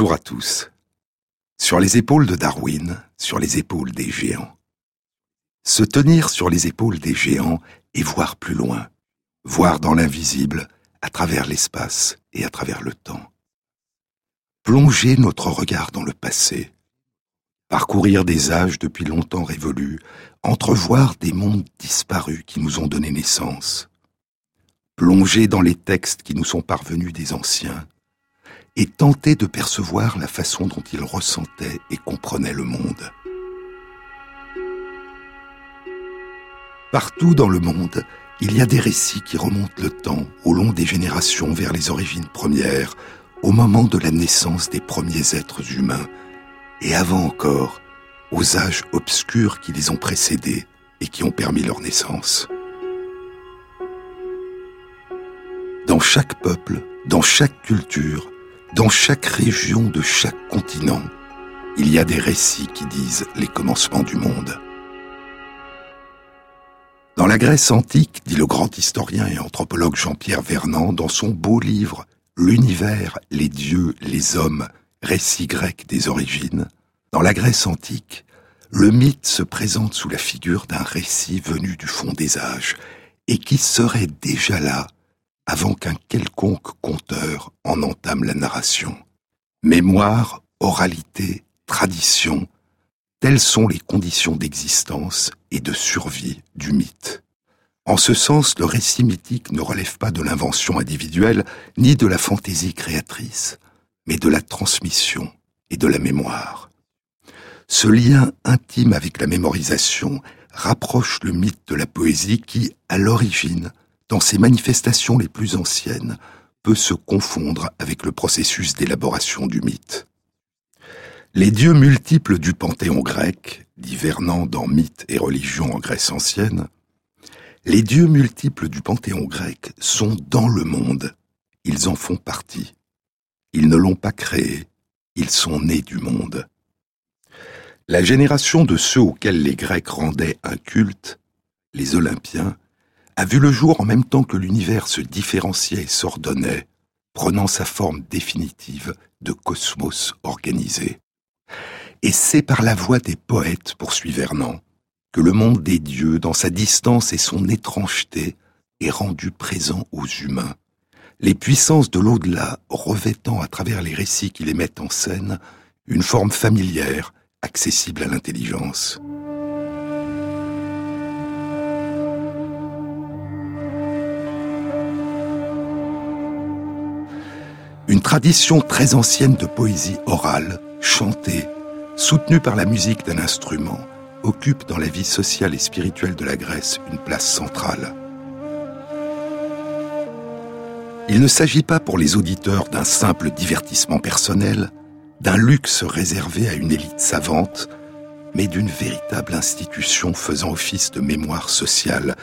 Bonjour à tous. Sur les épaules de Darwin, sur les épaules des géants. Se tenir sur les épaules des géants et voir plus loin, voir dans l'invisible, à travers l'espace et à travers le temps. Plonger notre regard dans le passé, parcourir des âges depuis longtemps révolus, entrevoir des mondes disparus qui nous ont donné naissance, plonger dans les textes qui nous sont parvenus des anciens, et tenter de percevoir la façon dont ils ressentaient et comprenaient le monde. Partout dans le monde, il y a des récits qui remontent le temps au long des générations vers les origines premières, au moment de la naissance des premiers êtres humains, et avant encore, aux âges obscurs qui les ont précédés et qui ont permis leur naissance. Dans chaque peuple, dans chaque culture, dans chaque région de chaque continent, il y a des récits qui disent les commencements du monde. Dans la Grèce antique, dit le grand historien et anthropologue Jean-Pierre Vernant dans son beau livre L'univers, les dieux, les hommes, récit grec des origines, dans la Grèce antique, le mythe se présente sous la figure d'un récit venu du fond des âges et qui serait déjà là avant qu'un quelconque conteur en entame la narration. Mémoire, oralité, tradition, Telles sont les conditions d'existence et de survie du mythe. En ce sens, le récit mythique ne relève pas de l'invention individuelle ni de la fantaisie créatrice, mais de la transmission et de la mémoire. Ce lien intime avec la mémorisation rapproche le mythe de la poésie qui, à l'origine, dans ses manifestations les plus anciennes, peut se confondre avec le processus d'élaboration du mythe. Les dieux multiples du panthéon grec, divernant dans mythes et religions en Grèce ancienne, les dieux multiples du panthéon grec sont dans le monde, ils en font partie. Ils ne l'ont pas créé, ils sont nés du monde. La génération de ceux auxquels les Grecs rendaient un culte, les Olympiens, a vu le jour en même temps que l'univers se différenciait et s'ordonnait, prenant sa forme définitive de cosmos organisé. Et c'est par la voix des poètes, poursuit Vernon, que le monde des dieux, dans sa distance et son étrangeté, est rendu présent aux humains, les puissances de l'au-delà revêtant à travers les récits qui les mettent en scène une forme familière, accessible à l'intelligence. Une tradition très ancienne de poésie orale, chantée, soutenu par la musique d'un instrument, occupe dans la vie sociale et spirituelle de la Grèce une place centrale. Il ne s'agit pas pour les auditeurs d'un simple divertissement personnel, d'un luxe réservé à une élite savante, mais d'une véritable institution faisant office de mémoire sociale,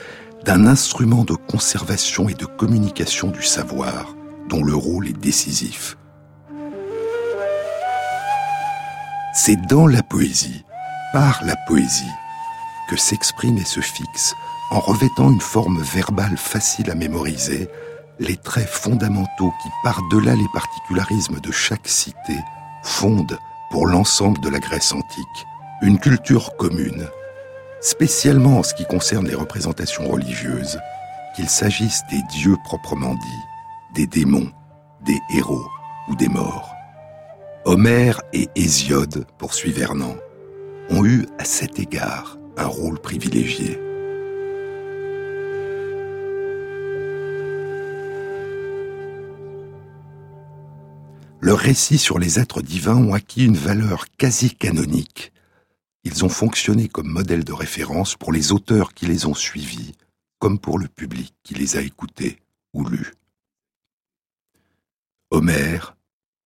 d'un instrument de conservation et de communication du savoir dont le rôle est décisif. C'est dans la poésie, par la poésie, que s'exprime et se fixe, en revêtant une forme verbale facile à mémoriser, les traits fondamentaux qui, par-delà les particularismes de chaque cité, fondent, pour l'ensemble de la Grèce antique, une culture commune, spécialement en ce qui concerne les représentations religieuses, qu'il s'agisse des dieux proprement dits, des démons, des héros ou des morts. Homère et Hésiode, poursuit Vernon, ont eu à cet égard un rôle privilégié. Leurs récits sur les êtres divins ont acquis une valeur quasi canonique. Ils ont fonctionné comme modèle de référence pour les auteurs qui les ont suivis, comme pour le public qui les a écoutés ou lus. Homère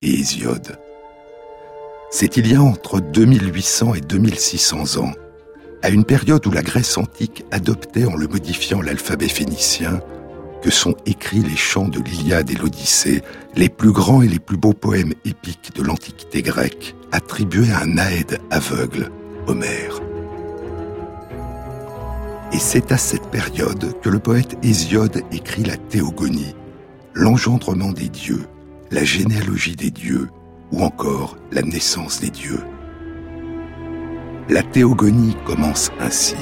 et Hésiode. C'est il y a entre 2800 et 2600 ans, à une période où la Grèce antique adoptait en le modifiant l'alphabet phénicien, que sont écrits les chants de l'Iliade et l'Odyssée, les plus grands et les plus beaux poèmes épiques de l'Antiquité grecque, attribués à un aède aveugle, Homère. Et c'est à cette période que le poète Hésiode écrit la Théogonie, l'engendrement des dieux, la généalogie des dieux, ou encore la naissance des dieux. La théogonie commence ainsi.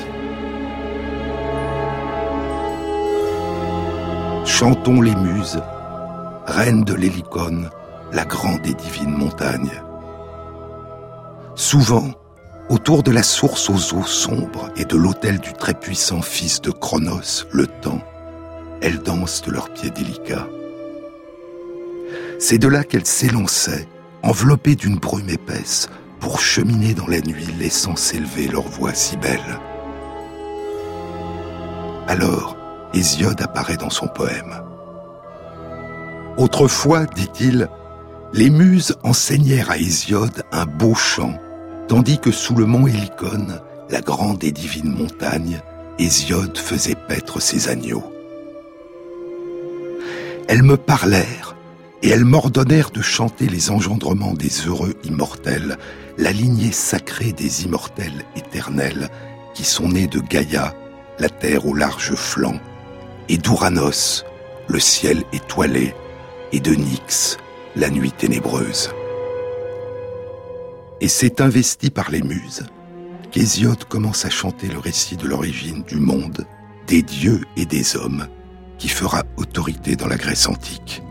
Chantons les muses, reines de l'hélicone, la grande et divine montagne. Souvent, autour de la source aux eaux sombres et de l'autel du très puissant fils de Chronos, le temps, elles dansent de leurs pieds délicats. C'est de là qu'elles s'élançaient, enveloppées d'une brume épaisse, pour cheminer dans la nuit, laissant s'élever leur voix si belle. Alors, Hésiode apparaît dans son poème. Autrefois, dit-il, les muses enseignèrent à Hésiode un beau chant, tandis que sous le mont Hélicone, la grande et divine montagne, Hésiode faisait paître ses agneaux. Elles me parlèrent, et elles m'ordonnèrent de chanter les engendrements des heureux immortels, la lignée sacrée des immortels éternels, qui sont nés de Gaïa, la terre aux larges flancs, et d'Ouranos, le ciel étoilé, et de Nyx, la nuit ténébreuse. Et c'est investi par les muses qu'Hésiode commence à chanter le récit de l'origine du monde, des dieux et des hommes, qui fera autorité dans la Grèce antique.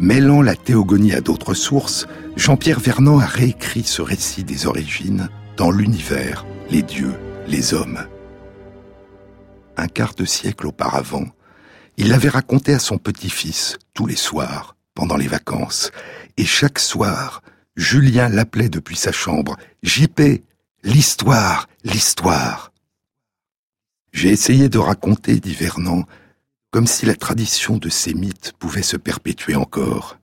Mêlant la théogonie à d'autres sources, Jean-Pierre Vernant a réécrit ce récit des origines dans l'univers, les dieux, les hommes. Un quart de siècle auparavant, il l'avait raconté à son petit-fils tous les soirs, pendant les vacances, et chaque soir, Julien l'appelait depuis sa chambre. JP, l'histoire, l'histoire. J'ai essayé de raconter, dit Vernon, comme si la tradition de ces mythes pouvait se perpétuer encore.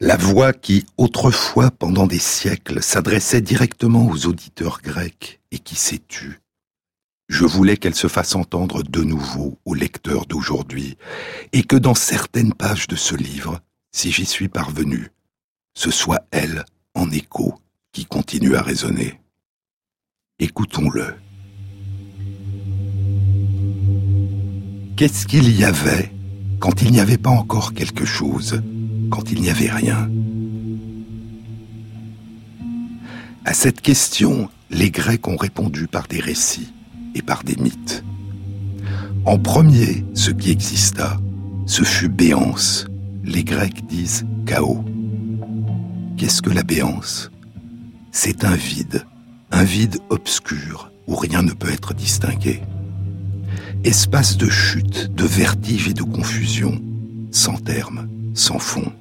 La voix qui, autrefois, pendant des siècles, s'adressait directement aux auditeurs grecs et qui s'est tue. Je voulais qu'elle se fasse entendre de nouveau aux lecteurs d'aujourd'hui, et que dans certaines pages de ce livre, si j'y suis parvenu, ce soit elle, en écho, qui continue à résonner. Écoutons-le. Qu'est-ce qu'il y avait quand il n'y avait pas encore quelque chose, quand il n'y avait rien? À cette question, les Grecs ont répondu par des récits et par des mythes. En premier, ce qui exista, ce fut béance. Les Grecs disent chaos. Qu'est-ce que la béance? C'est un vide, un vide obscur où rien ne peut être distingué. Espace de chute, de vertige et de confusion, sans terme, sans fond.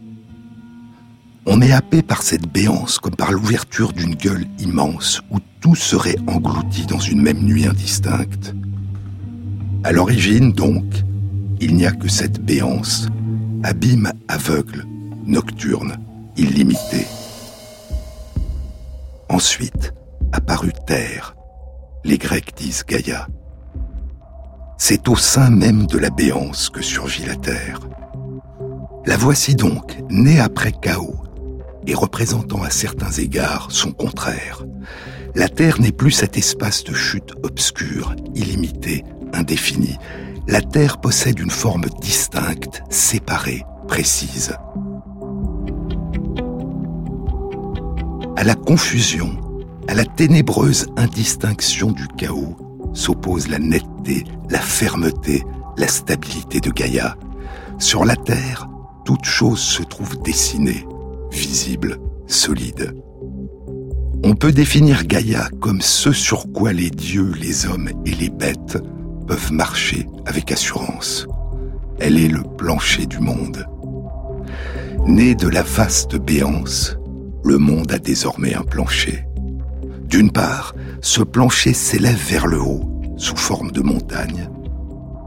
On est happé par cette béance comme par l'ouverture d'une gueule immense où tout serait englouti dans une même nuit indistincte. À l'origine, donc, il n'y a que cette béance, abîme aveugle, nocturne, illimité. Ensuite apparut Terre. Les Grecs disent Gaïa. C'est au sein même de la béance que surgit la Terre. La voici donc, née après chaos, et représentant à certains égards son contraire. La Terre n'est plus cet espace de chute obscur, illimité, indéfini. La Terre possède une forme distincte, séparée, précise. À la confusion, à la ténébreuse indistinction du chaos, s'oppose la netteté, la fermeté, la stabilité de Gaïa. Sur la Terre, toute chose se trouve dessinée, visible, solide. On peut définir Gaïa comme ce sur quoi les dieux, les hommes et les bêtes peuvent marcher avec assurance. Elle est le plancher du monde. Née de la vaste béance, le monde a désormais un plancher. D'une part, ce plancher s'élève vers le haut, sous forme de montagne.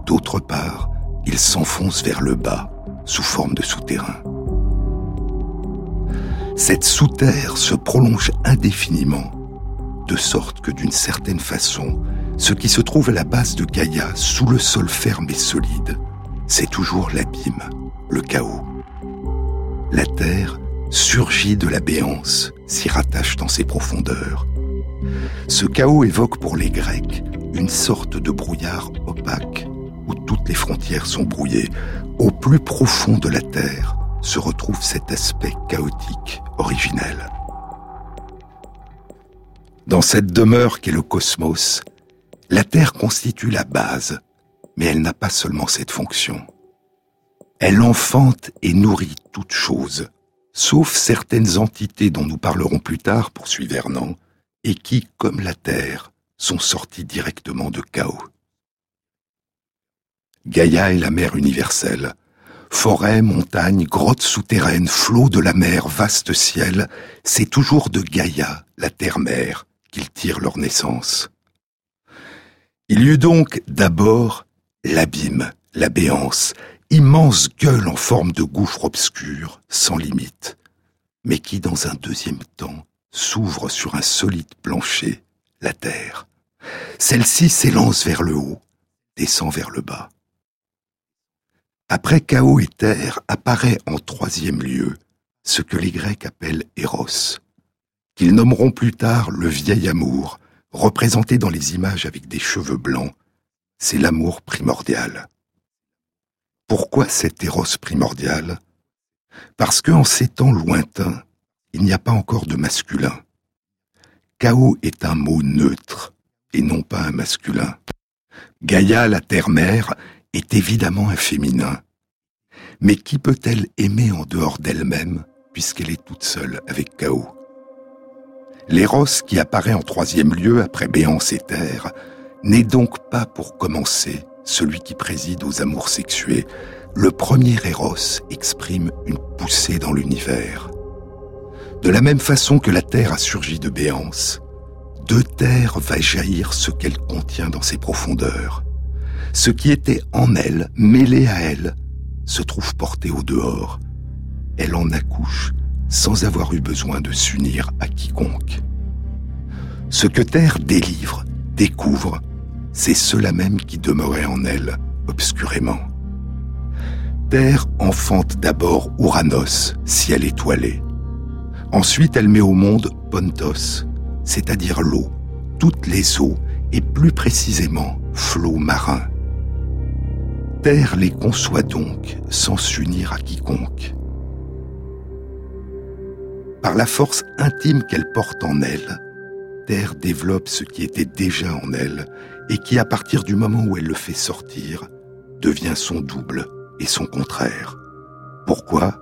D'autre part, il s'enfonce vers le bas, sous forme de souterrain. Cette sous-terre se prolonge indéfiniment, de sorte que d'une certaine façon, ce qui se trouve à la base de Gaïa, sous le sol ferme et solide, c'est toujours l'abîme, le chaos. La terre surgit de la béance, s'y rattache dans ses profondeurs. Ce chaos évoque pour les Grecs une sorte de brouillard opaque, où toutes les frontières sont brouillées, au plus profond de la terre, se retrouve cet aspect chaotique, originel. Dans cette demeure qu'est le cosmos, la Terre constitue la base, mais elle n'a pas seulement cette fonction. Elle enfante et nourrit toute chose, sauf certaines entités dont nous parlerons plus tard, poursuit Vernon, et qui, comme la Terre, sont sorties directement de chaos. Gaïa est la mer universelle. Forêt, montagne, grottes souterraines, flots de la mer, vaste ciel, c'est toujours de Gaïa, la terre-mère, qu'ils tirent leur naissance. Il y eut donc d'abord l'abîme, la béance, immense gueule en forme de gouffre obscur, sans limite, mais qui dans un deuxième temps s'ouvre sur un solide plancher, la terre. Celle-ci s'élance vers le haut, descend vers le bas. Après chaos et terre apparaît en troisième lieu ce que les Grecs appellent Eros, qu'ils nommeront plus tard le vieil amour, représenté dans les images avec des cheveux blancs. C'est l'amour primordial. Pourquoi cet Eros primordial? Parce qu'en ces temps lointains, il n'y a pas encore de masculin. Chaos est un mot neutre et non pas un masculin. Gaïa, la terre-mère, est évidemment un féminin. Mais qui peut-elle aimer en dehors d'elle-même, puisqu'elle est toute seule avec Chaos L'éros qui apparaît en troisième lieu après Béance et Terre n'est donc pas pour commencer celui qui préside aux amours sexués. Le premier Eros exprime une poussée dans l'univers. De la même façon que la Terre a surgi de Béance, de Terre va jaillir ce qu'elle contient dans ses profondeurs. Ce qui était en elle, mêlé à elle, se trouve porté au dehors. Elle en accouche sans avoir eu besoin de s'unir à quiconque. Ce que Terre délivre, découvre, c'est cela même qui demeurait en elle, obscurément. Terre enfante d'abord Ouranos, ciel étoilé. Ensuite, elle met au monde Pontos, c'est-à-dire l'eau, toutes les eaux, et plus précisément flots marins. Terre les conçoit donc sans s'unir à quiconque. Par la force intime qu'elle porte en elle, Terre développe ce qui était déjà en elle et qui, à partir du moment où elle le fait sortir, devient son double et son contraire. Pourquoi?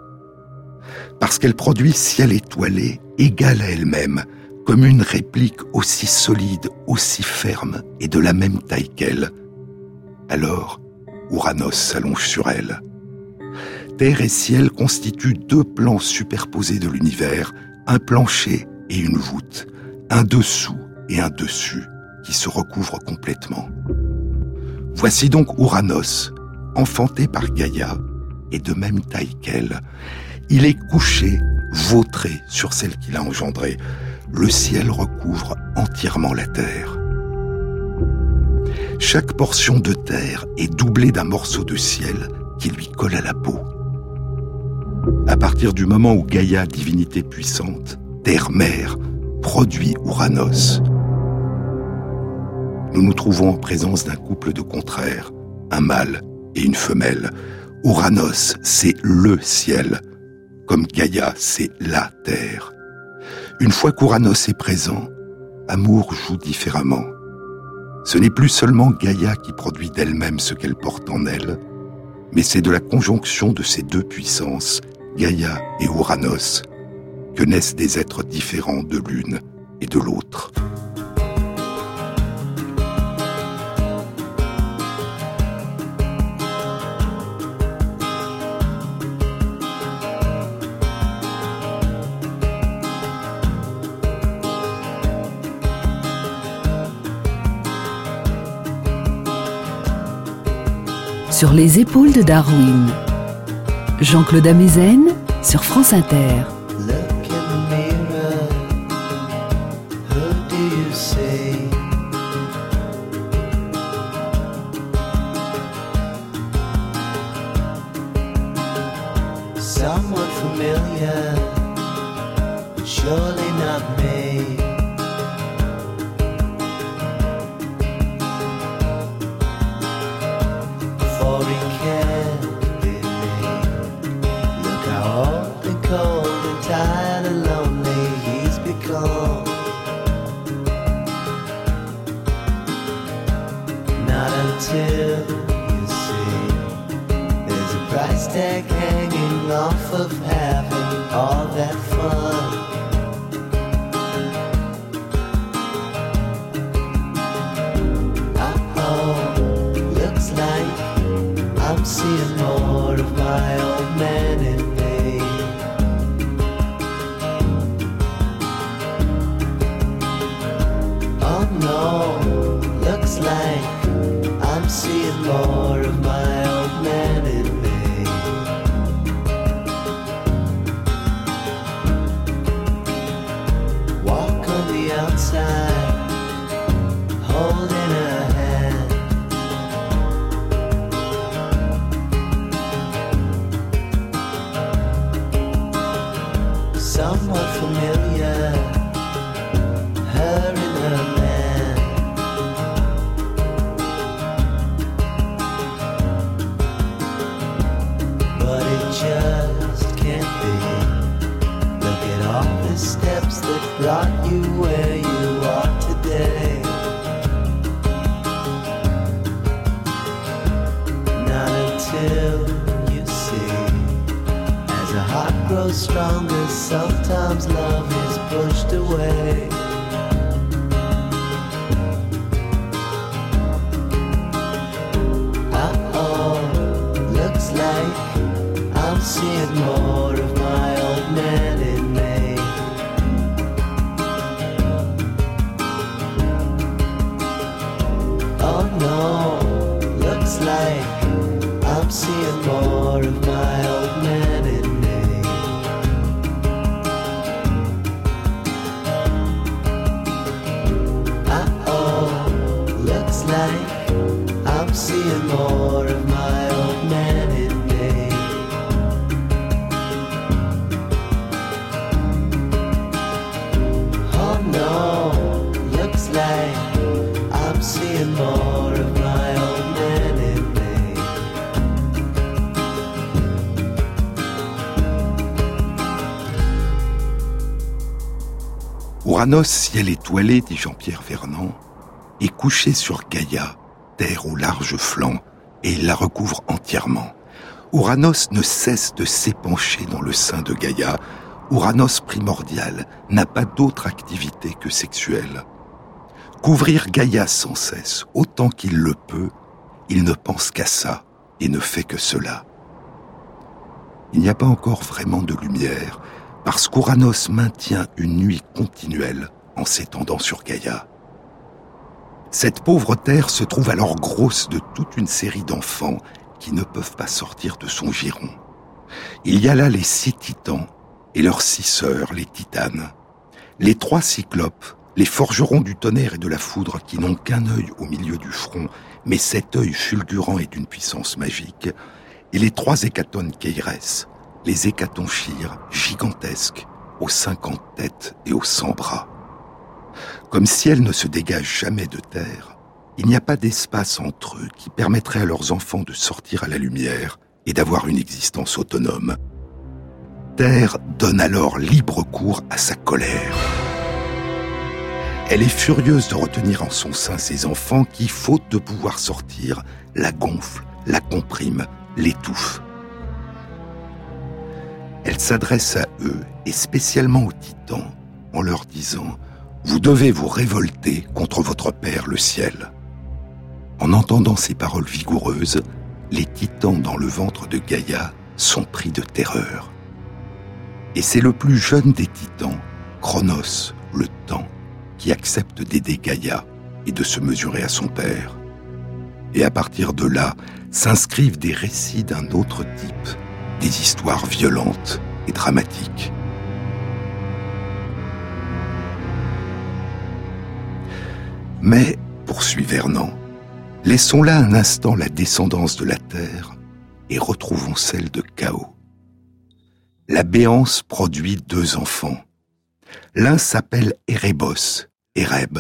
Parce qu'elle produit ciel étoilé égal à elle-même, comme une réplique aussi solide, aussi ferme et de la même taille qu'elle. Alors, Ouranos s'allonge sur elle. Terre et ciel constituent deux plans superposés de l'univers, un plancher et une voûte, un dessous et un dessus qui se recouvrent complètement. Voici donc Ouranos, enfanté par Gaïa, et de même taille qu'elle. Il est couché, vautré sur celle qu'il a engendrée. Le ciel recouvre entièrement la terre. Chaque portion de terre est doublée d'un morceau de ciel qui lui colle à la peau. À partir du moment où Gaïa, divinité puissante, terre-mère, produit Ouranos, nous nous trouvons en présence d'un couple de contraires, un mâle et une femelle. Ouranos, c'est le ciel, comme Gaïa, c'est la terre. Une fois qu'Ouranos est présent, Amour joue différemment. Ce n'est plus seulement Gaïa qui produit d'elle-même ce qu'elle porte en elle, mais c'est de la conjonction de ces deux puissances, Gaïa et Ouranos, que naissent des êtres différents de l'une et de l'autre. Sur les épaules de Darwin. Jean-Claude Amezen sur France Inter. Sometimes love is pushed away. Uh-oh, looks like I'm seeing more Ouranos, ciel étoilé, dit Jean-Pierre Vernant, est couché sur Gaïa, terre au large flanc, et il la recouvre entièrement. Ouranos ne cesse de s'épancher dans le sein de Gaïa. Ouranos primordial n'a pas d'autre activité que sexuelle. Couvrir Gaïa sans cesse, autant qu'il le peut, il ne pense qu'à ça et ne fait que cela. Il n'y a pas encore vraiment de lumière, parce qu'Ouranos maintient une nuit continuelle en s'étendant sur Gaïa. Cette pauvre terre se trouve alors grosse de toute une série d'enfants qui ne peuvent pas sortir de son giron. Il y a là les six titans et leurs six sœurs, les titanes. Les trois cyclopes, les forgerons du tonnerre et de la foudre qui n'ont qu'un œil au milieu du front, mais cet œil fulgurant est d'une puissance magique, et les trois hécatones Keires, les hécatonchires gigantesques, aux cinquante têtes et aux cent bras. Comme si elles ne se dégagent jamais de terre, il n'y a pas d'espace entre eux qui permettrait à leurs enfants de sortir à la lumière et d'avoir une existence autonome. Terre donne alors libre cours à sa colère. Elle est furieuse de retenir en son sein ses enfants qui, faute de pouvoir sortir, la gonflent, la compriment, l'étouffent. Elle s'adresse à eux, et spécialement aux titans, en leur disant Vous devez vous révolter contre votre Père le ciel. En entendant ces paroles vigoureuses, les titans dans le ventre de Gaïa sont pris de terreur. Et c'est le plus jeune des titans, Chronos, le temps, qui accepte d'aider Gaïa et de se mesurer à son père. Et à partir de là, s'inscrivent des récits d'un autre type, des histoires violentes et dramatiques. Mais, poursuit Vernon, laissons là un instant la descendance de la Terre et retrouvons celle de Chaos. La béance produit deux enfants. L'un s'appelle Erebos, Ereb,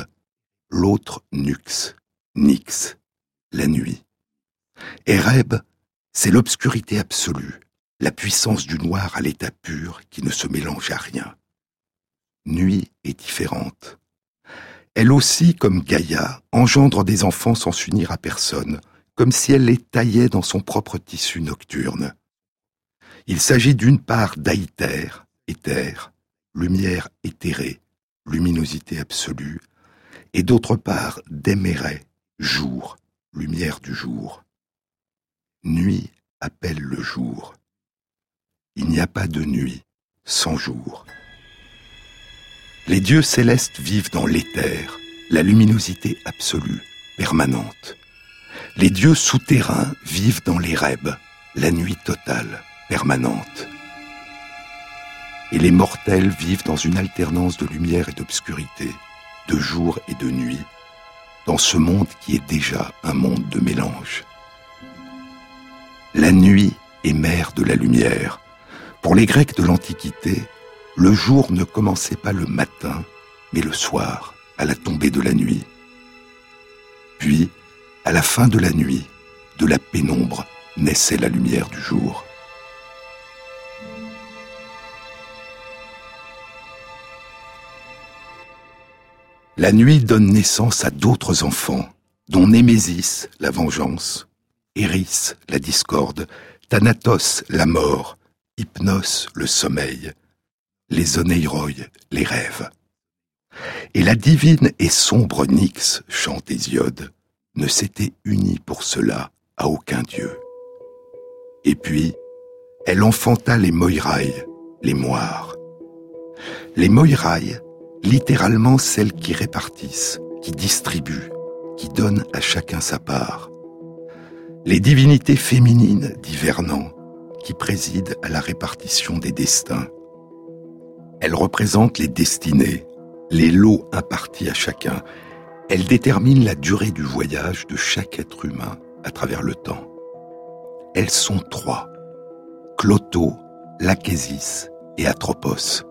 l'autre Nux, Nix, la nuit. Ereb, c'est l'obscurité absolue, la puissance du noir à l'état pur qui ne se mélange à rien. Nuit est différente. Elle aussi, comme Gaïa, engendre des enfants sans s'unir à personne, comme si elle les taillait dans son propre tissu nocturne. Il s'agit d'une part d'aïtère, éther, lumière éthérée, luminosité absolue, et d'autre part d'éméret, jour, lumière du jour. Nuit appelle le jour. Il n'y a pas de nuit sans jour. Les dieux célestes vivent dans l'éther, la luminosité absolue, permanente. Les dieux souterrains vivent dans les rêves, la nuit totale, permanente. Et les mortels vivent dans une alternance de lumière et d'obscurité, de jour et de nuit, dans ce monde qui est déjà un monde de mélange. La nuit est mère de la lumière. Pour les Grecs de l'Antiquité, le jour ne commençait pas le matin, mais le soir, à la tombée de la nuit. Puis, à la fin de la nuit, de la pénombre, naissait la lumière du jour. La nuit donne naissance à d'autres enfants, dont Némésis, la vengeance, Eris, la discorde, Thanatos, la mort, Hypnos, le sommeil, les Oneiroi, les rêves. Et la divine et sombre Nyx, chante Hésiode, ne s'était unie pour cela à aucun dieu. Et puis, elle enfanta les Moirailles, les moires. Les Moirailles, littéralement celles qui répartissent, qui distribuent, qui donnent à chacun sa part. Les divinités féminines, dit Vernon, qui président à la répartition des destins. Elles représentent les destinées, les lots impartis à chacun. Elles déterminent la durée du voyage de chaque être humain à travers le temps. Elles sont trois. Cloto, Lachésis et Atropos.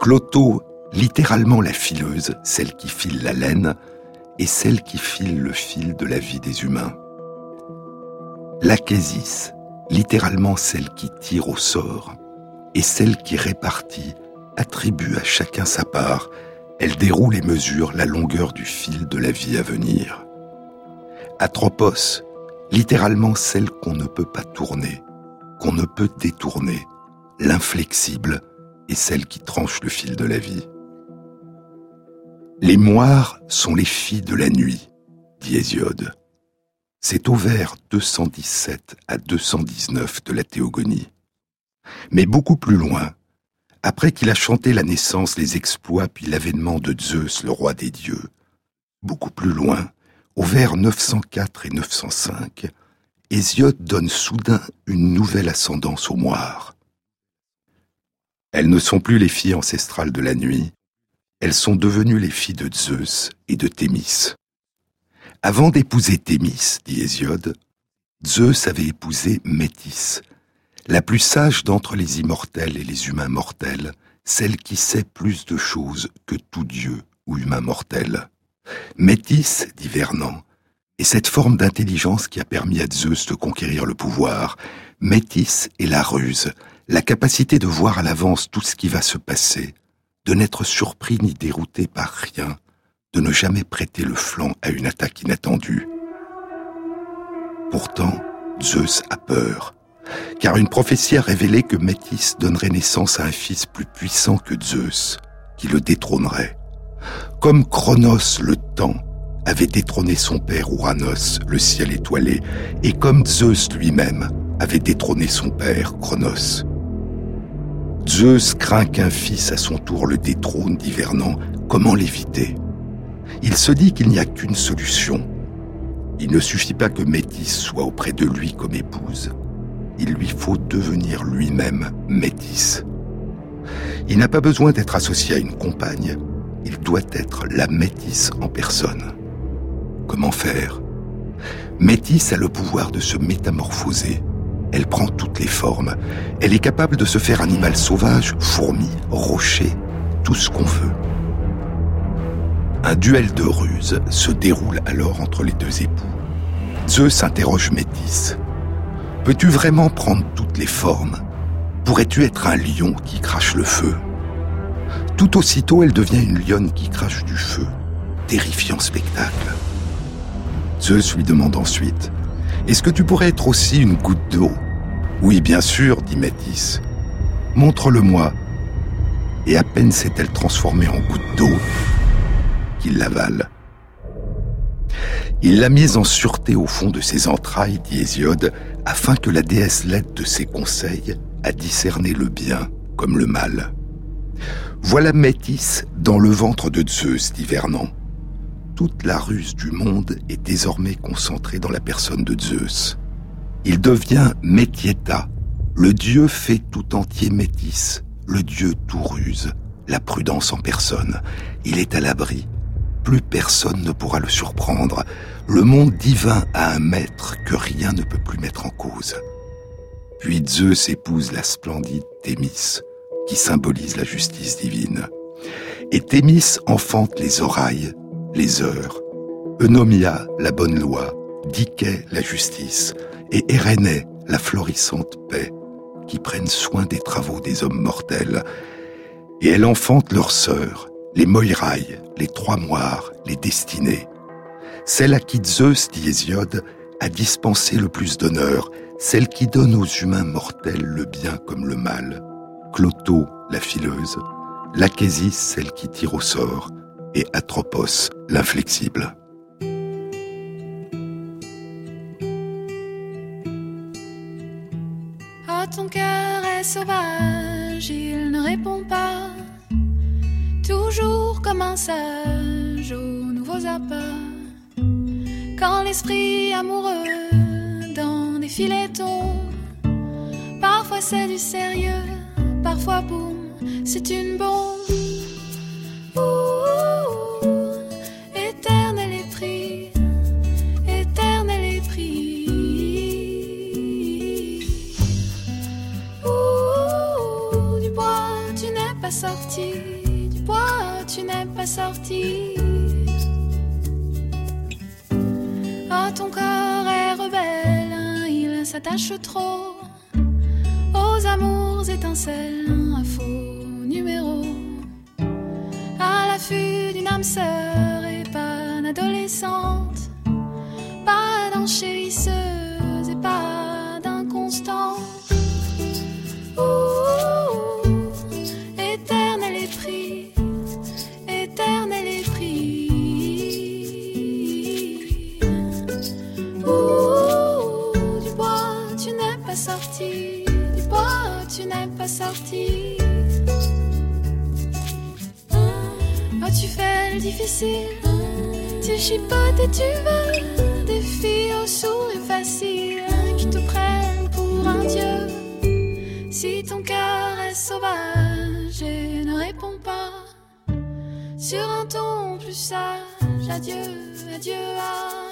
Cloto littéralement la fileuse, celle qui file la laine, et celle qui file le fil de la vie des humains. L'Achésis, littéralement celle qui tire au sort, et celle qui répartit, attribue à chacun sa part, elle déroule et mesure la longueur du fil de la vie à venir. Atropos, littéralement celle qu'on ne peut pas tourner, qu'on ne peut détourner, l'inflexible, et celle qui tranche le fil de la vie. Les moires sont les filles de la nuit, dit Hésiode. C'est au vers 217 à 219 de la Théogonie. Mais beaucoup plus loin, après qu'il a chanté la naissance, les exploits, puis l'avènement de Zeus, le roi des dieux, beaucoup plus loin, au vers 904 et 905, Hésiode donne soudain une nouvelle ascendance aux moires. Elles ne sont plus les filles ancestrales de la nuit, elles sont devenues les filles de Zeus et de Thémis. Avant d'épouser Thémis, dit Hésiode, Zeus avait épousé Métis, la plus sage d'entre les immortels et les humains mortels, celle qui sait plus de choses que tout dieu ou humain mortel. Métis, dit Vernon, est cette forme d'intelligence qui a permis à Zeus de conquérir le pouvoir. Métis est la ruse, la capacité de voir à l'avance tout ce qui va se passer, de n'être surpris ni dérouté par rien, de ne jamais prêter le flanc à une attaque inattendue. Pourtant, Zeus a peur, car une prophétie a révélé que Métis donnerait naissance à un fils plus puissant que Zeus, qui le détrônerait. Comme Chronos, le temps, avait détrôné son père Ouranos, le ciel étoilé, et comme Zeus lui-même avait détrôné son père Chronos. Zeus craint qu'un fils à son tour le détrône, dit Vernon. Comment l'éviter? Il se dit qu'il n'y a qu'une solution. Il ne suffit pas que Métis soit auprès de lui comme épouse. Il lui faut devenir lui-même Métis. Il n'a pas besoin d'être associé à une compagne. Il doit être la Métis en personne. Comment faire? Métis a le pouvoir de se métamorphoser elle prend toutes les formes. Elle est capable de se faire animal sauvage, fourmi, rocher, tout ce qu'on veut. Un duel de ruse se déroule alors entre les deux époux. Zeus interroge Métis. Peux-tu vraiment prendre toutes les formes? Pourrais-tu être un lion qui crache le feu? Tout aussitôt, elle devient une lionne qui crache du feu. Terrifiant spectacle. Zeus lui demande ensuite est-ce que tu pourrais être aussi une goutte d'eau Oui, bien sûr, dit Métis. Montre-le-moi. Et à peine s'est-elle transformée en goutte d'eau l'avale. Il l'a mise en sûreté au fond de ses entrailles, dit Hésiode, afin que la déesse l'aide de ses conseils à discerner le bien comme le mal. Voilà Métis dans le ventre de Zeus, dit Vernon. Toute la ruse du monde est désormais concentrée dans la personne de Zeus. Il devient Métieta, le dieu fait tout entier Métis, le dieu tout ruse, la prudence en personne. Il est à l'abri. Plus personne ne pourra le surprendre. Le monde divin a un maître que rien ne peut plus mettre en cause. Puis Zeus épouse la splendide Thémis, qui symbolise la justice divine. Et Thémis enfante les orailles, les heures, Eunomia, la bonne loi, Diké, la justice, et Érénée, la florissante paix, qui prennent soin des travaux des hommes mortels. Et elle enfante leurs sœurs, les Moirailles, les Trois Moires, les Destinées. Celle à qui Zeus, dit Hésiode, a dispensé le plus d'honneur, celle qui donne aux humains mortels le bien comme le mal. Cloto, la fileuse, Lachésis, celle qui tire au sort, et Atropos, l'inflexible. Ah, ton cœur est sauvage, il ne répond pas. Comme un sage aux nouveaux appâts. Quand l'esprit amoureux dans des filets tombe, parfois c'est du sérieux, parfois boum, c'est une bombe. Plus sage, adieu, adieu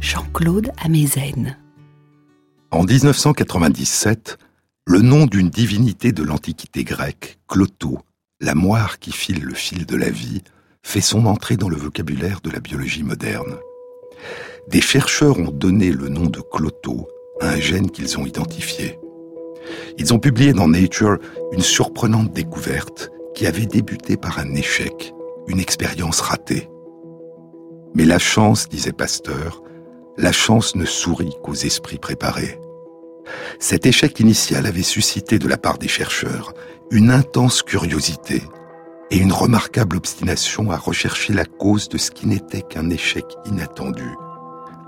Jean-Claude Amezen. En 1997, le nom d'une divinité de l'Antiquité grecque, Cloto, la moire qui file le fil de la vie, fait son entrée dans le vocabulaire de la biologie moderne. Des chercheurs ont donné le nom de Cloto à un gène qu'ils ont identifié. Ils ont publié dans Nature une surprenante découverte qui avait débuté par un échec, une expérience ratée. Mais la chance, disait Pasteur, la chance ne sourit qu'aux esprits préparés. Cet échec initial avait suscité de la part des chercheurs une intense curiosité et une remarquable obstination à rechercher la cause de ce qui n'était qu'un échec inattendu,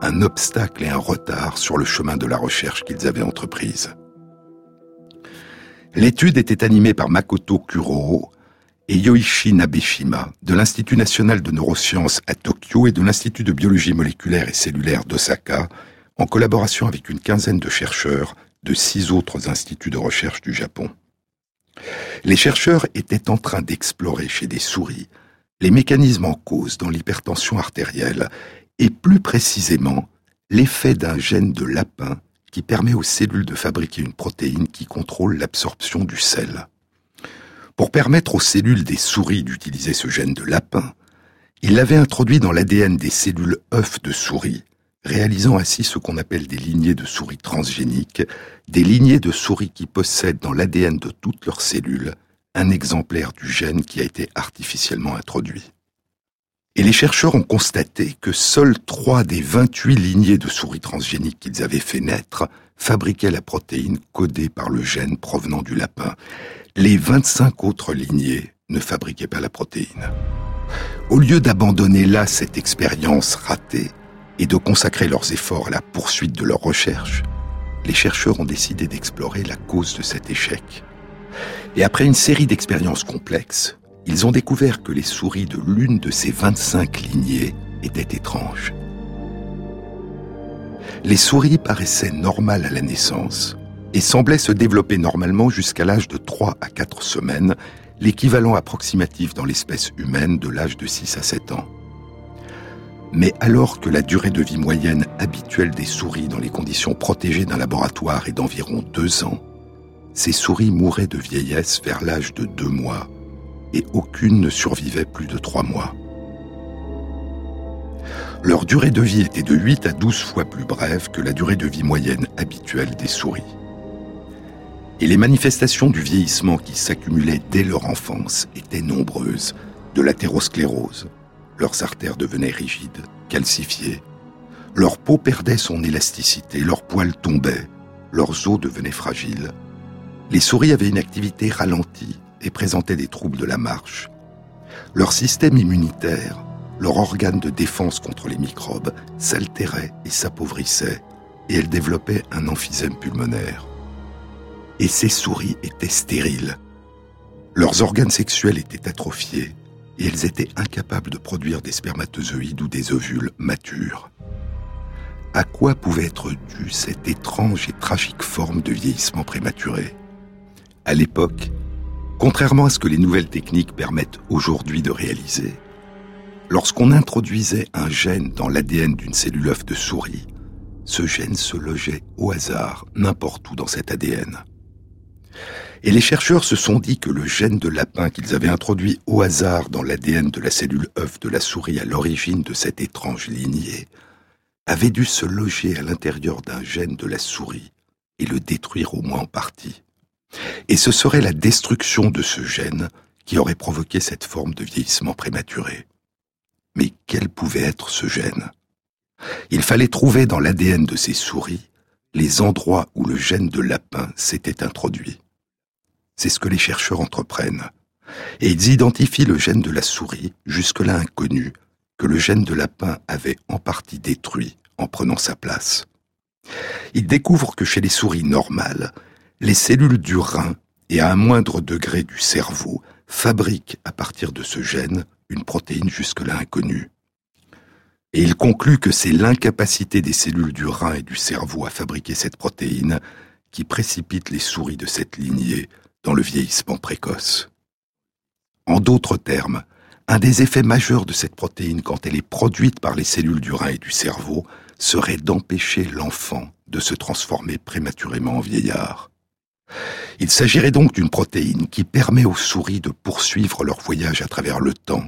un obstacle et un retard sur le chemin de la recherche qu'ils avaient entreprise. L'étude était animée par Makoto Kuroho et Yoichi Nabeshima de l'Institut national de neurosciences à Tokyo et de l'Institut de biologie moléculaire et cellulaire d'Osaka, en collaboration avec une quinzaine de chercheurs de six autres instituts de recherche du Japon. Les chercheurs étaient en train d'explorer chez des souris les mécanismes en cause dans l'hypertension artérielle et plus précisément l'effet d'un gène de lapin qui permet aux cellules de fabriquer une protéine qui contrôle l'absorption du sel. Pour permettre aux cellules des souris d'utiliser ce gène de lapin, il l'avait introduit dans l'ADN des cellules œufs de souris, réalisant ainsi ce qu'on appelle des lignées de souris transgéniques, des lignées de souris qui possèdent dans l'ADN de toutes leurs cellules un exemplaire du gène qui a été artificiellement introduit. Et les chercheurs ont constaté que seules trois des 28 lignées de souris transgéniques qu'ils avaient fait naître fabriquaient la protéine codée par le gène provenant du lapin. Les 25 autres lignées ne fabriquaient pas la protéine. Au lieu d'abandonner là cette expérience ratée et de consacrer leurs efforts à la poursuite de leurs recherches, les chercheurs ont décidé d'explorer la cause de cet échec. Et après une série d'expériences complexes, ils ont découvert que les souris de l'une de ces 25 lignées étaient étranges. Les souris paraissaient normales à la naissance et semblaient se développer normalement jusqu'à l'âge de 3 à 4 semaines, l'équivalent approximatif dans l'espèce humaine de l'âge de 6 à 7 ans. Mais alors que la durée de vie moyenne habituelle des souris dans les conditions protégées d'un laboratoire est d'environ 2 ans, ces souris mouraient de vieillesse vers l'âge de 2 mois et aucune ne survivait plus de 3 mois. Leur durée de vie était de 8 à 12 fois plus brève que la durée de vie moyenne habituelle des souris. Et les manifestations du vieillissement qui s'accumulaient dès leur enfance étaient nombreuses, de l'athérosclérose. Leurs artères devenaient rigides, calcifiées. Leur peau perdait son élasticité, leurs poils tombaient, leurs os devenaient fragiles. Les souris avaient une activité ralentie et présentaient des troubles de la marche. Leur système immunitaire, leur organe de défense contre les microbes, s'altérait et s'appauvrissait, et elles développaient un emphysème pulmonaire. Et ces souris étaient stériles. Leurs organes sexuels étaient atrophiés, et elles étaient incapables de produire des spermatozoïdes ou des ovules matures. À quoi pouvait être due cette étrange et tragique forme de vieillissement prématuré? À l'époque, contrairement à ce que les nouvelles techniques permettent aujourd'hui de réaliser, lorsqu'on introduisait un gène dans l'ADN d'une cellule œuf de souris, ce gène se logeait au hasard n'importe où dans cet ADN. Et les chercheurs se sont dit que le gène de lapin qu'ils avaient introduit au hasard dans l'ADN de la cellule œuf de la souris à l'origine de cette étrange lignée avait dû se loger à l'intérieur d'un gène de la souris et le détruire au moins en partie. Et ce serait la destruction de ce gène qui aurait provoqué cette forme de vieillissement prématuré. Mais quel pouvait être ce gène? Il fallait trouver dans l'ADN de ces souris les endroits où le gène de lapin s'était introduit. C'est ce que les chercheurs entreprennent. Et ils identifient le gène de la souris, jusque-là inconnu, que le gène de lapin avait en partie détruit en prenant sa place. Ils découvrent que chez les souris normales, les cellules du rein et à un moindre degré du cerveau fabriquent à partir de ce gène une protéine jusque-là inconnue. Et il conclut que c'est l'incapacité des cellules du rein et du cerveau à fabriquer cette protéine qui précipite les souris de cette lignée dans le vieillissement précoce. En d'autres termes, un des effets majeurs de cette protéine quand elle est produite par les cellules du rein et du cerveau serait d'empêcher l'enfant de se transformer prématurément en vieillard. Il s'agirait donc d'une protéine qui permet aux souris de poursuivre leur voyage à travers le temps,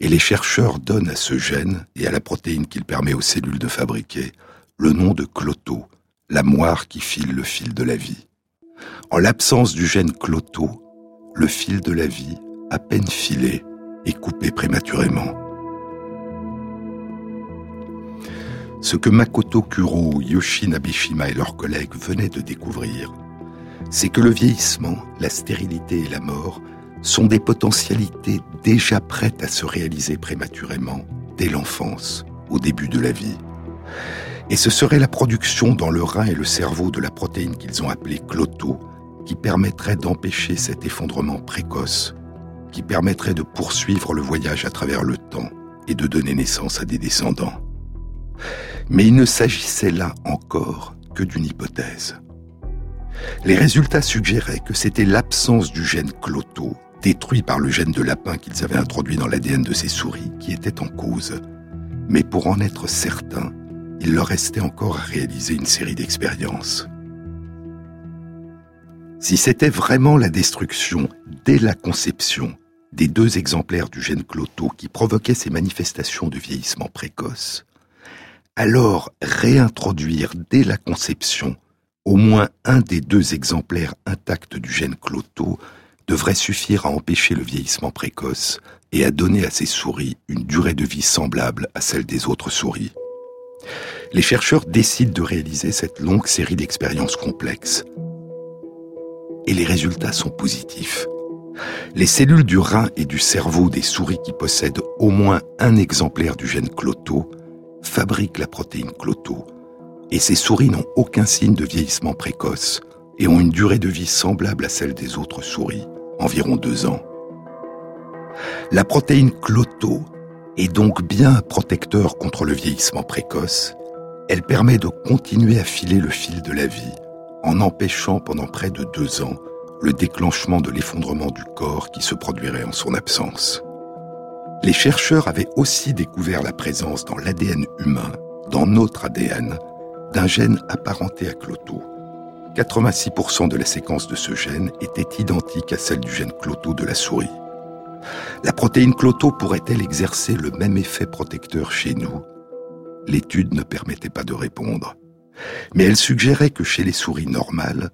et les chercheurs donnent à ce gène et à la protéine qu'il permet aux cellules de fabriquer le nom de cloto, la moire qui file le fil de la vie. En l'absence du gène cloto, le fil de la vie, à peine filé, est coupé prématurément. Ce que Makoto Kuro, Yoshi Nabeshima et leurs collègues venaient de découvrir, c'est que le vieillissement, la stérilité et la mort sont des potentialités déjà prêtes à se réaliser prématurément, dès l'enfance, au début de la vie. Et ce serait la production dans le rein et le cerveau de la protéine qu'ils ont appelée cloto qui permettrait d'empêcher cet effondrement précoce qui permettrait de poursuivre le voyage à travers le temps et de donner naissance à des descendants. Mais il ne s'agissait là encore que d'une hypothèse. Les résultats suggéraient que c'était l'absence du gène cloto, détruit par le gène de lapin qu'ils avaient introduit dans l'ADN de ces souris, qui était en cause. Mais pour en être certain, il leur restait encore à réaliser une série d'expériences. Si c'était vraiment la destruction, dès la conception, des deux exemplaires du gène Cloto qui provoquaient ces manifestations de vieillissement précoce, alors réintroduire dès la conception au moins un des deux exemplaires intacts du gène Cloto devrait suffire à empêcher le vieillissement précoce et à donner à ces souris une durée de vie semblable à celle des autres souris. Les chercheurs décident de réaliser cette longue série d'expériences complexes et les résultats sont positifs. Les cellules du rein et du cerveau des souris qui possèdent au moins un exemplaire du gène Cloto fabriquent la protéine Cloto, et ces souris n'ont aucun signe de vieillissement précoce et ont une durée de vie semblable à celle des autres souris, environ deux ans. La protéine Cloto est donc bien protecteur contre le vieillissement précoce. Elle permet de continuer à filer le fil de la vie en empêchant pendant près de deux ans le déclenchement de l'effondrement du corps qui se produirait en son absence. Les chercheurs avaient aussi découvert la présence dans l'ADN humain, dans notre ADN, d'un gène apparenté à Cloto. 86% de la séquence de ce gène était identique à celle du gène Cloto de la souris. La protéine Cloto pourrait-elle exercer le même effet protecteur chez nous? L'étude ne permettait pas de répondre mais elle suggérait que chez les souris normales,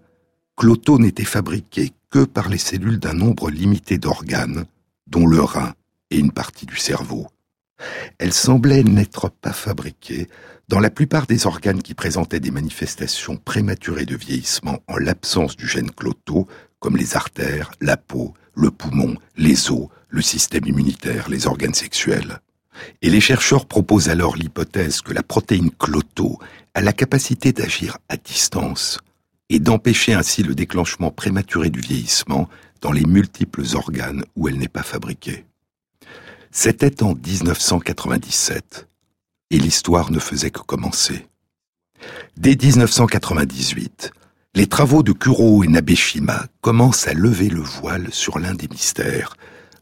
Cloto n'était fabriqué que par les cellules d'un nombre limité d'organes, dont le rein et une partie du cerveau. Elle semblait n'être pas fabriquée dans la plupart des organes qui présentaient des manifestations prématurées de vieillissement en l'absence du gène Cloto, comme les artères, la peau, le poumon, les os, le système immunitaire, les organes sexuels. Et les chercheurs proposent alors l'hypothèse que la protéine Cloto a la capacité d'agir à distance et d'empêcher ainsi le déclenchement prématuré du vieillissement dans les multiples organes où elle n'est pas fabriquée. C'était en 1997 et l'histoire ne faisait que commencer. Dès 1998, les travaux de Kuro et Nabeshima commencent à lever le voile sur l'un des mystères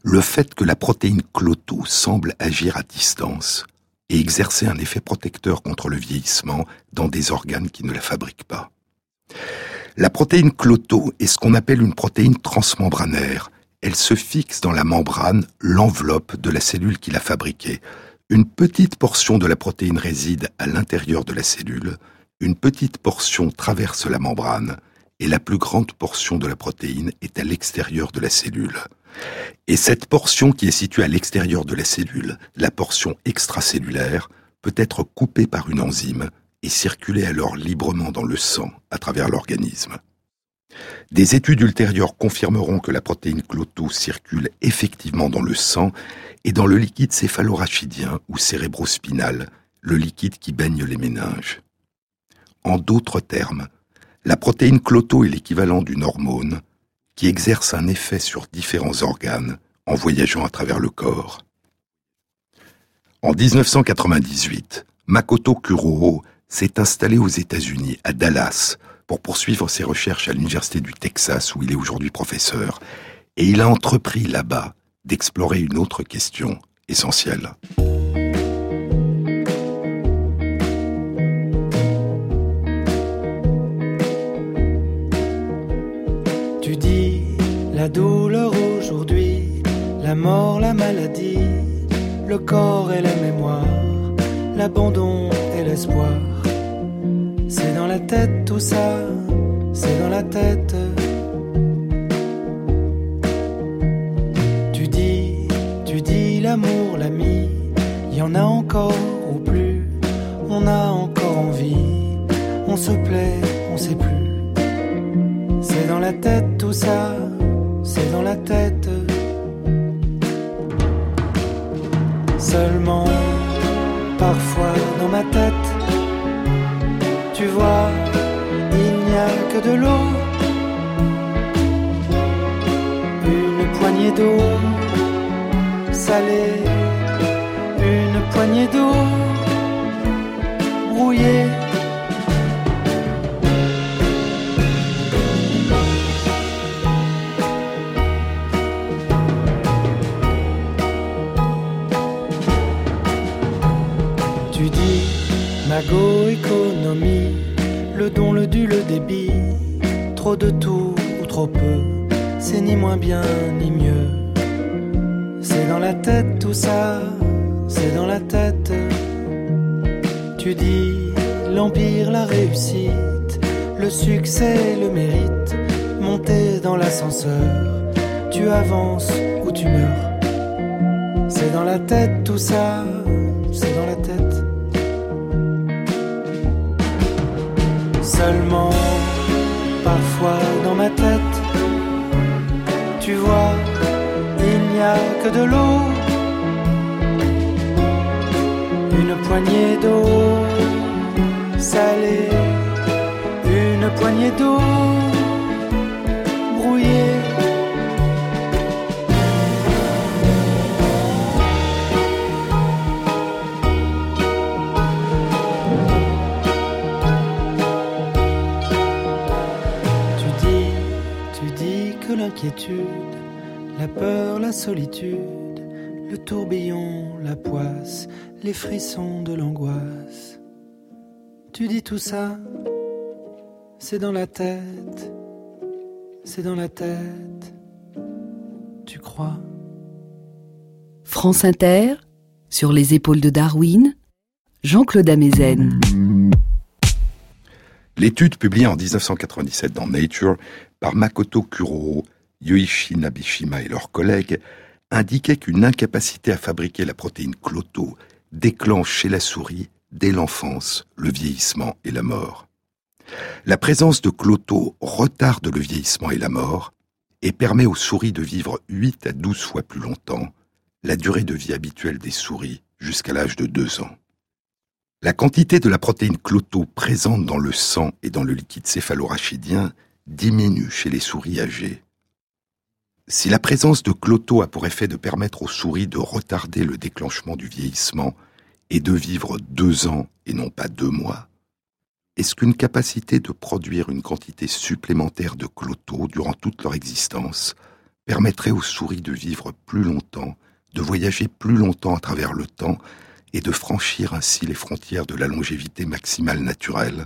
le fait que la protéine Cloto semble agir à distance et exercer un effet protecteur contre le vieillissement dans des organes qui ne la fabriquent pas. La protéine Cloto est ce qu'on appelle une protéine transmembranaire. Elle se fixe dans la membrane, l'enveloppe de la cellule qui l'a fabriquée. Une petite portion de la protéine réside à l'intérieur de la cellule, une petite portion traverse la membrane, et la plus grande portion de la protéine est à l'extérieur de la cellule. Et cette portion qui est située à l'extérieur de la cellule, la portion extracellulaire, peut être coupée par une enzyme et circuler alors librement dans le sang à travers l'organisme. Des études ultérieures confirmeront que la protéine Cloto circule effectivement dans le sang et dans le liquide céphalorachidien ou cérébrospinal, le liquide qui baigne les méninges. En d'autres termes, la protéine Cloto est l'équivalent d'une hormone qui exerce un effet sur différents organes en voyageant à travers le corps. En 1998, Makoto Kuroho s'est installé aux États-Unis, à Dallas, pour poursuivre ses recherches à l'Université du Texas où il est aujourd'hui professeur, et il a entrepris là-bas d'explorer une autre question essentielle. La douleur aujourd'hui, la mort, la maladie, le corps et la mémoire, l'abandon et l'espoir. C'est dans la tête tout ça, c'est dans la tête. Tu dis, tu dis l'amour, l'ami, y en a encore ou plus, on a encore envie, on se plaît, on sait plus. C'est dans la tête tout ça c'est dans la tête. Seulement, parfois dans ma tête, tu vois, il n'y a que de l'eau, une poignée d'eau salée, une poignée d'eau brouillée. Tu dis mago économie, le don, le dû, le débit, trop de tout ou trop peu, c'est ni moins bien ni mieux. C'est dans la tête tout ça, c'est dans la tête. Tu dis l'empire, la réussite, le succès, le mérite, monter dans l'ascenseur, tu avances ou tu meurs. C'est dans la tête tout ça, Seulement, parfois dans ma tête, tu vois, il n'y a que de l'eau, une poignée d'eau salée, une poignée d'eau brouillée. L'inquiétude, la peur, la solitude, le tourbillon, la poisse, les frissons de l'angoisse. Tu dis tout ça, c'est dans la tête, c'est dans la tête. Tu crois? France Inter, sur les épaules de Darwin, Jean-Claude Amezen. L'étude publiée en 1997 dans Nature par Makoto Kuroho, Yoichi Nabishima et leurs collègues indiquait qu'une incapacité à fabriquer la protéine cloto déclenche chez la souris, dès l'enfance, le vieillissement et la mort. La présence de cloto retarde le vieillissement et la mort et permet aux souris de vivre 8 à 12 fois plus longtemps, la durée de vie habituelle des souris jusqu'à l'âge de 2 ans. La quantité de la protéine cloto présente dans le sang et dans le liquide céphalorachidien diminue chez les souris âgées. Si la présence de cloto a pour effet de permettre aux souris de retarder le déclenchement du vieillissement et de vivre deux ans et non pas deux mois, est-ce qu'une capacité de produire une quantité supplémentaire de cloto durant toute leur existence permettrait aux souris de vivre plus longtemps, de voyager plus longtemps à travers le temps et de franchir ainsi les frontières de la longévité maximale naturelle?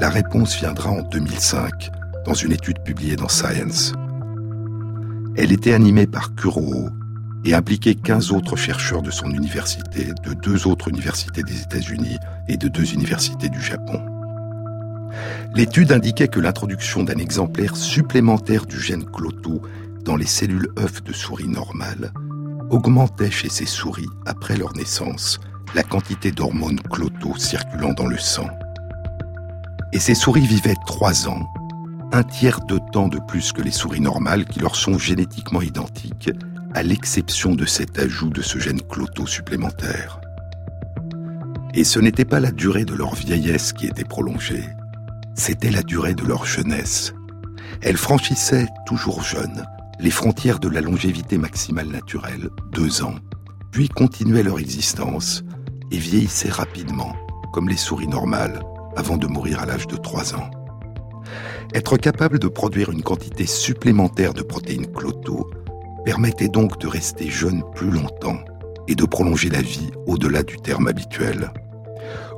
La réponse viendra en 2005 dans une étude publiée dans Science. Elle était animée par Kuroho et impliquait 15 autres chercheurs de son université, de deux autres universités des États-Unis et de deux universités du Japon. L'étude indiquait que l'introduction d'un exemplaire supplémentaire du gène cloto dans les cellules œufs de souris normales augmentait chez ces souris, après leur naissance, la quantité d'hormones cloto circulant dans le sang. Et ces souris vivaient trois ans, un tiers de temps de plus que les souris normales qui leur sont génétiquement identiques, à l'exception de cet ajout de ce gène cloto supplémentaire. Et ce n'était pas la durée de leur vieillesse qui était prolongée, c'était la durée de leur jeunesse. Elles franchissaient, toujours jeunes, les frontières de la longévité maximale naturelle, deux ans, puis continuaient leur existence et vieillissaient rapidement, comme les souris normales, avant de mourir à l'âge de trois ans. Être capable de produire une quantité supplémentaire de protéines cloto permettait donc de rester jeune plus longtemps et de prolonger la vie au-delà du terme habituel.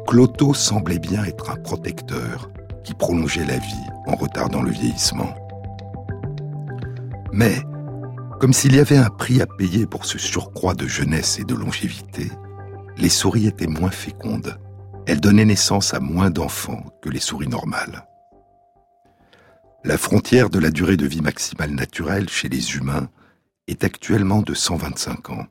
Cloto semblait bien être un protecteur qui prolongeait la vie en retardant le vieillissement. Mais, comme s'il y avait un prix à payer pour ce surcroît de jeunesse et de longévité, les souris étaient moins fécondes. Elles donnaient naissance à moins d'enfants que les souris normales. La frontière de la durée de vie maximale naturelle chez les humains est actuellement de 125 ans.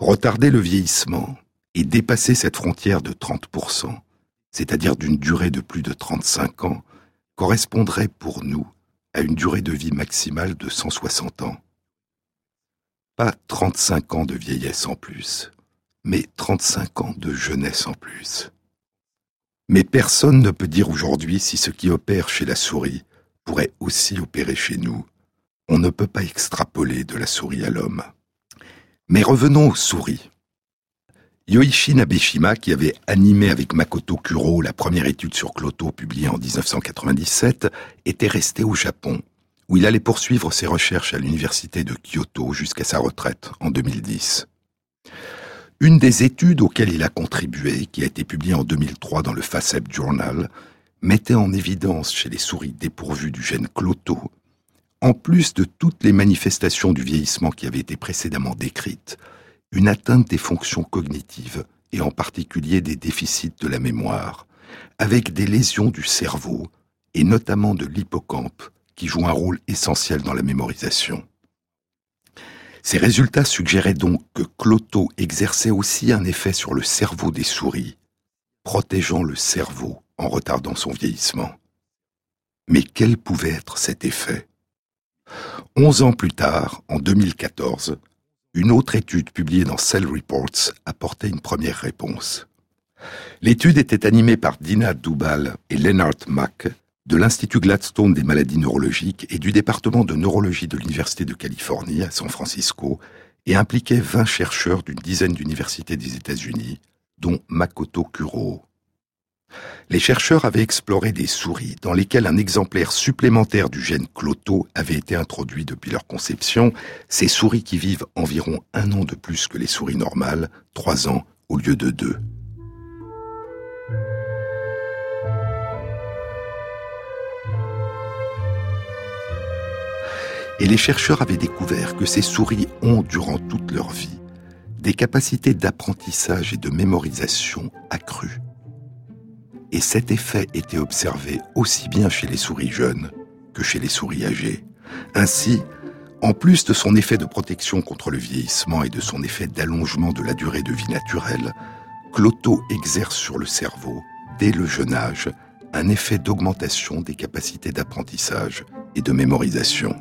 Retarder le vieillissement et dépasser cette frontière de 30%, c'est-à-dire d'une durée de plus de 35 ans, correspondrait pour nous à une durée de vie maximale de 160 ans. Pas 35 ans de vieillesse en plus, mais 35 ans de jeunesse en plus. Mais personne ne peut dire aujourd'hui si ce qui opère chez la souris aussi opérer chez nous. On ne peut pas extrapoler de la souris à l'homme. Mais revenons aux souris. Yoichi Nabeshima, qui avait animé avec Makoto Kuro la première étude sur Cloto publiée en 1997, était resté au Japon, où il allait poursuivre ses recherches à l'université de Kyoto jusqu'à sa retraite en 2010. Une des études auxquelles il a contribué, qui a été publiée en 2003 dans le FACEP Journal, mettait en évidence chez les souris dépourvues du gène Cloto, en plus de toutes les manifestations du vieillissement qui avaient été précédemment décrites, une atteinte des fonctions cognitives, et en particulier des déficits de la mémoire, avec des lésions du cerveau, et notamment de l'hippocampe, qui joue un rôle essentiel dans la mémorisation. Ces résultats suggéraient donc que Cloto exerçait aussi un effet sur le cerveau des souris, protégeant le cerveau en retardant son vieillissement. Mais quel pouvait être cet effet? Onze ans plus tard, en 2014, une autre étude publiée dans Cell Reports apportait une première réponse. L'étude était animée par Dina Dubal et Leonard Mack de l'Institut Gladstone des maladies neurologiques et du département de neurologie de l'Université de Californie à San Francisco et impliquait 20 chercheurs d'une dizaine d'universités des États-Unis, dont Makoto Kuro. Les chercheurs avaient exploré des souris dans lesquelles un exemplaire supplémentaire du gène Cloto avait été introduit depuis leur conception, ces souris qui vivent environ un an de plus que les souris normales, trois ans au lieu de deux. Et les chercheurs avaient découvert que ces souris ont, durant toute leur vie, des capacités d'apprentissage et de mémorisation accrues et cet effet était observé aussi bien chez les souris jeunes que chez les souris âgées. Ainsi, en plus de son effet de protection contre le vieillissement et de son effet d'allongement de la durée de vie naturelle, Cloto exerce sur le cerveau, dès le jeune âge, un effet d'augmentation des capacités d'apprentissage et de mémorisation.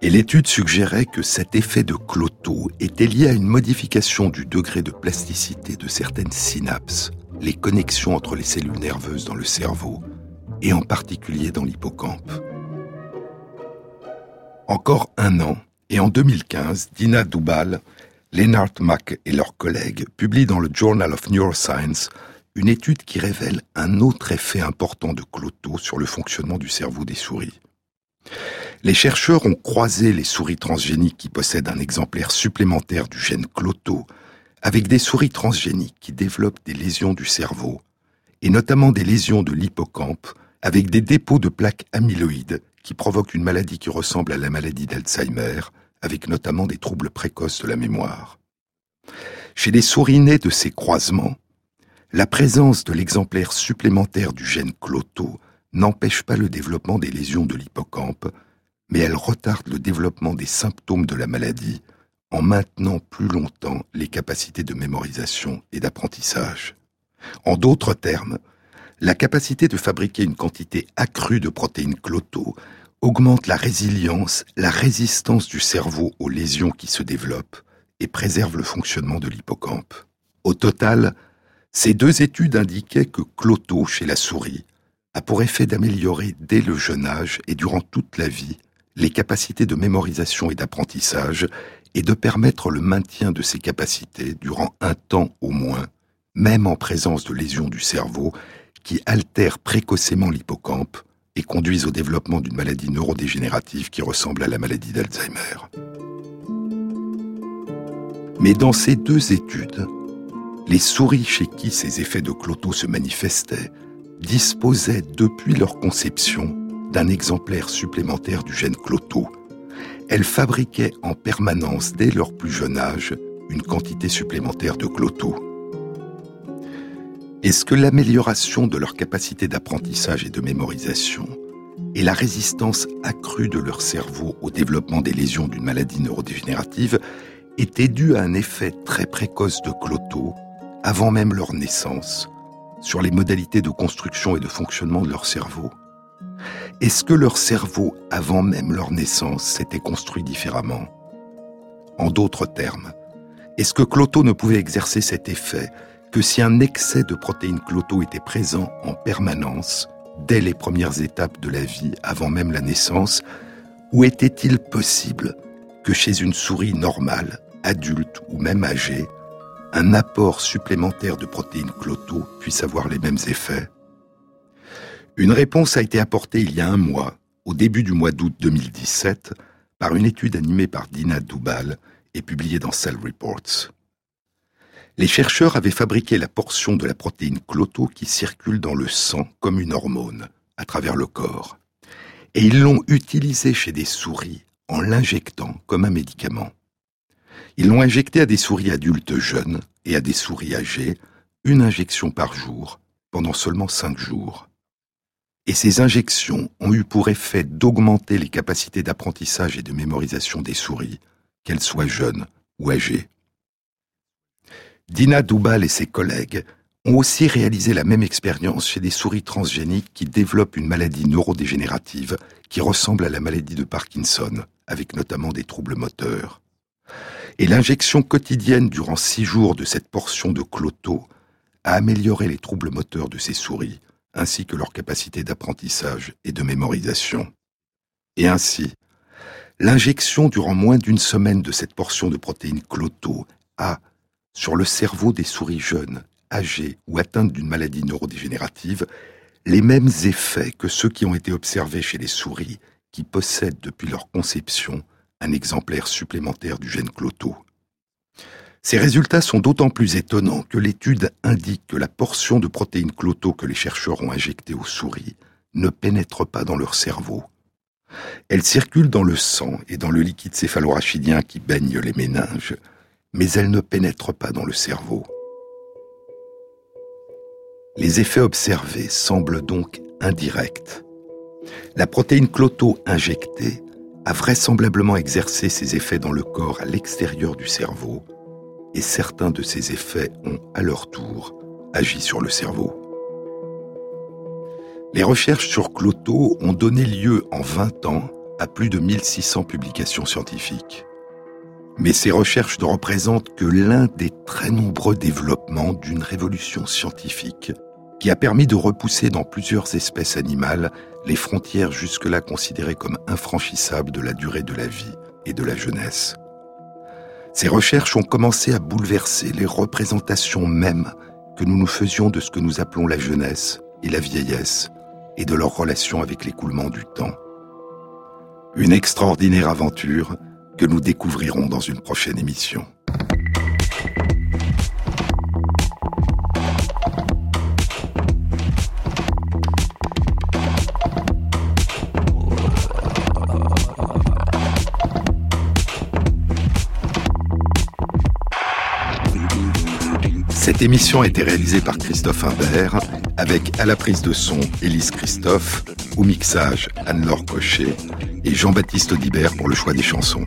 Et l'étude suggérait que cet effet de Cloto était lié à une modification du degré de plasticité de certaines synapses les connexions entre les cellules nerveuses dans le cerveau, et en particulier dans l'hippocampe. Encore un an, et en 2015, Dina Dubal, Leonard Mack et leurs collègues publient dans le Journal of Neuroscience une étude qui révèle un autre effet important de Cloto sur le fonctionnement du cerveau des souris. Les chercheurs ont croisé les souris transgéniques qui possèdent un exemplaire supplémentaire du gène Cloto avec des souris transgéniques qui développent des lésions du cerveau, et notamment des lésions de l'hippocampe, avec des dépôts de plaques amyloïdes qui provoquent une maladie qui ressemble à la maladie d'Alzheimer, avec notamment des troubles précoces de la mémoire. Chez les souris nées de ces croisements, la présence de l'exemplaire supplémentaire du gène Cloto n'empêche pas le développement des lésions de l'hippocampe, mais elle retarde le développement des symptômes de la maladie en maintenant plus longtemps les capacités de mémorisation et d'apprentissage. En d'autres termes, la capacité de fabriquer une quantité accrue de protéines cloto augmente la résilience, la résistance du cerveau aux lésions qui se développent et préserve le fonctionnement de l'hippocampe. Au total, ces deux études indiquaient que cloto chez la souris a pour effet d'améliorer dès le jeune âge et durant toute la vie les capacités de mémorisation et d'apprentissage et de permettre le maintien de ses capacités durant un temps au moins, même en présence de lésions du cerveau qui altèrent précocement l'hippocampe et conduisent au développement d'une maladie neurodégénérative qui ressemble à la maladie d'Alzheimer. Mais dans ces deux études, les souris chez qui ces effets de cloto se manifestaient disposaient depuis leur conception d'un exemplaire supplémentaire du gène cloto, elles fabriquaient en permanence dès leur plus jeune âge une quantité supplémentaire de cloto. Est-ce que l'amélioration de leur capacité d'apprentissage et de mémorisation et la résistance accrue de leur cerveau au développement des lésions d'une maladie neurodégénérative étaient dues à un effet très précoce de cloto avant même leur naissance sur les modalités de construction et de fonctionnement de leur cerveau? Est-ce que leur cerveau, avant même leur naissance, s'était construit différemment? En d'autres termes, est-ce que Cloto ne pouvait exercer cet effet que si un excès de protéines Cloto était présent en permanence, dès les premières étapes de la vie, avant même la naissance, ou était-il possible que chez une souris normale, adulte ou même âgée, un apport supplémentaire de protéines cloto puisse avoir les mêmes effets? Une réponse a été apportée il y a un mois, au début du mois d'août 2017, par une étude animée par Dina Doubal et publiée dans Cell Reports. Les chercheurs avaient fabriqué la portion de la protéine cloto qui circule dans le sang comme une hormone à travers le corps. Et ils l'ont utilisée chez des souris en l'injectant comme un médicament. Ils l'ont injecté à des souris adultes jeunes et à des souris âgées, une injection par jour, pendant seulement cinq jours. Et ces injections ont eu pour effet d'augmenter les capacités d'apprentissage et de mémorisation des souris, qu'elles soient jeunes ou âgées. Dina Doubal et ses collègues ont aussi réalisé la même expérience chez des souris transgéniques qui développent une maladie neurodégénérative qui ressemble à la maladie de Parkinson, avec notamment des troubles moteurs et l'injection quotidienne durant six jours de cette portion de cloto a amélioré les troubles moteurs de ces souris, ainsi que leur capacité d'apprentissage et de mémorisation. Et ainsi, l'injection durant moins d'une semaine de cette portion de protéines cloto a, sur le cerveau des souris jeunes, âgées ou atteintes d'une maladie neurodégénérative, les mêmes effets que ceux qui ont été observés chez les souris qui possèdent depuis leur conception un exemplaire supplémentaire du gène Cloto. Ces résultats sont d'autant plus étonnants que l'étude indique que la portion de protéines Cloto que les chercheurs ont injectée aux souris ne pénètre pas dans leur cerveau. Elle circule dans le sang et dans le liquide céphalorachidien qui baigne les méninges, mais elle ne pénètre pas dans le cerveau. Les effets observés semblent donc indirects. La protéine Cloto injectée a vraisemblablement exercé ses effets dans le corps à l'extérieur du cerveau, et certains de ces effets ont, à leur tour, agi sur le cerveau. Les recherches sur Cloto ont donné lieu en 20 ans à plus de 1600 publications scientifiques. Mais ces recherches ne représentent que l'un des très nombreux développements d'une révolution scientifique qui a permis de repousser dans plusieurs espèces animales les frontières jusque-là considérées comme infranchissables de la durée de la vie et de la jeunesse. Ces recherches ont commencé à bouleverser les représentations mêmes que nous nous faisions de ce que nous appelons la jeunesse et la vieillesse et de leur relation avec l'écoulement du temps. Une extraordinaire aventure que nous découvrirons dans une prochaine émission. Cette émission a été réalisée par Christophe Imbert, avec à la prise de son Élise Christophe, au mixage Anne-Laure Cochet et Jean-Baptiste Audibert pour le choix des chansons.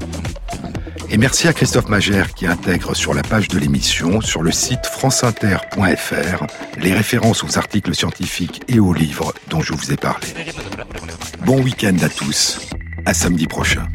Et merci à Christophe Magère qui intègre sur la page de l'émission, sur le site franceinter.fr, les références aux articles scientifiques et aux livres dont je vous ai parlé. Bon week-end à tous. À samedi prochain.